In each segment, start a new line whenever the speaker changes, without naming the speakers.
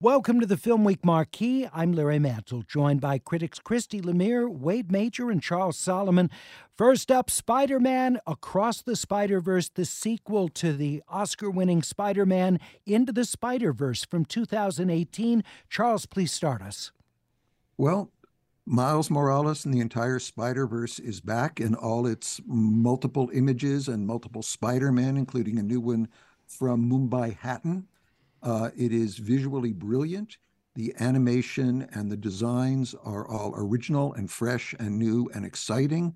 Welcome to the Film Week Marquee. I'm Larry Mantle, joined by critics Christy Lemire, Wade Major, and Charles Solomon. First up, Spider Man Across the Spider Verse, the sequel to the Oscar winning Spider Man Into the Spider Verse from 2018. Charles, please start us.
Well, Miles Morales and the entire Spider Verse is back in all its multiple images and multiple Spider Men, including a new one from Mumbattan. Uh, it is visually brilliant. The animation and the designs are all original and fresh and new and exciting.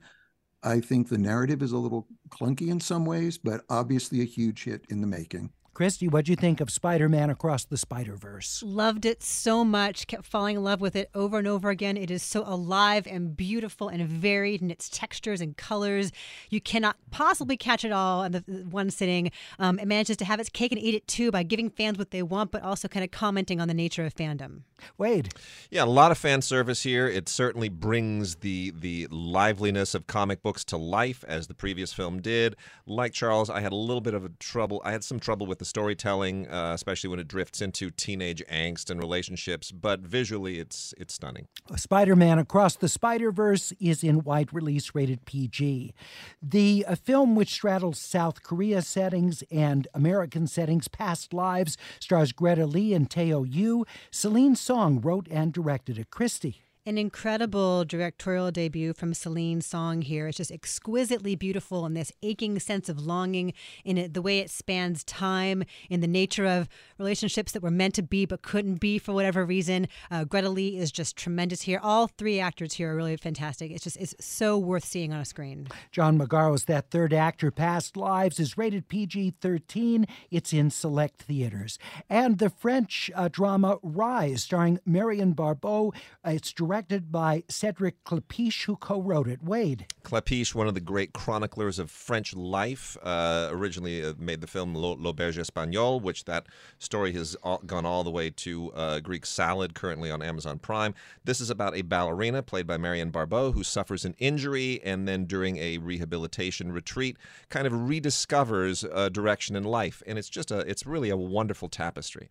I think the narrative is a little clunky in some ways, but obviously a huge hit in the making.
Christy, what'd you think of Spider Man Across the Spider Verse?
Loved it so much. Kept falling in love with it over and over again. It is so alive and beautiful and varied in its textures and colors. You cannot possibly catch it all in the one sitting. Um, it manages to have its cake and eat it too by giving fans what they want, but also kind of commenting on the nature of fandom.
Wade.
Yeah, a lot of fan service here. It certainly brings the the liveliness of comic books to life as the previous film did. Like Charles, I had a little bit of a trouble. I had some trouble with the storytelling, uh, especially when it drifts into teenage angst and relationships. But visually, it's it's stunning.
Spider-Man Across the Spider-Verse is in wide release, rated PG. The a film which straddles South Korea settings and American settings, past lives, stars Greta Lee and Teo Yoo. Celine Song wrote and directed it. Christy.
An incredible directorial debut from Celine Song here. It's just exquisitely beautiful and this aching sense of longing in it, the way it spans time, in the nature of relationships that were meant to be but couldn't be for whatever reason. Uh, Greta Lee is just tremendous here. All three actors here are really fantastic. It's just it's so worth seeing on a screen.
John Magaro's that third actor, Past Lives, is rated PG 13. It's in select theaters. And the French uh, drama Rise, starring Marion Barbeau. Uh, it's directed directed by Cedric Klapisch, who co wrote it. Wade.
Klapisch, one of the great chroniclers of French life, uh, originally uh, made the film L'Auberge Espagnole, which that story has gone all the way to uh, Greek Salad, currently on Amazon Prime. This is about a ballerina played by Marion Barbeau who suffers an injury and then during a rehabilitation retreat kind of rediscovers a direction in life. And it's just a, it's really a wonderful tapestry.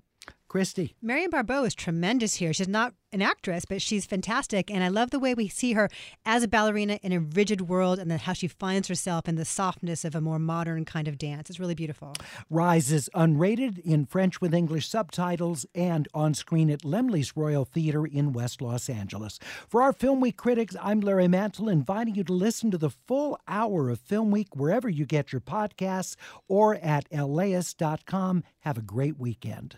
Christy.
Marion Barbeau is tremendous here. She's not an actress, but she's fantastic. And I love the way we see her as a ballerina in a rigid world and then how she finds herself in the softness of a more modern kind of dance. It's really beautiful.
Rise is unrated in French with English subtitles and on screen at Laemmle's Royal Theater in West Los Angeles. For our Film Week critics, I'm Larry Mantle, inviting you to listen to the full hour of Film Week wherever you get your podcasts or at laist.com. Have a great weekend.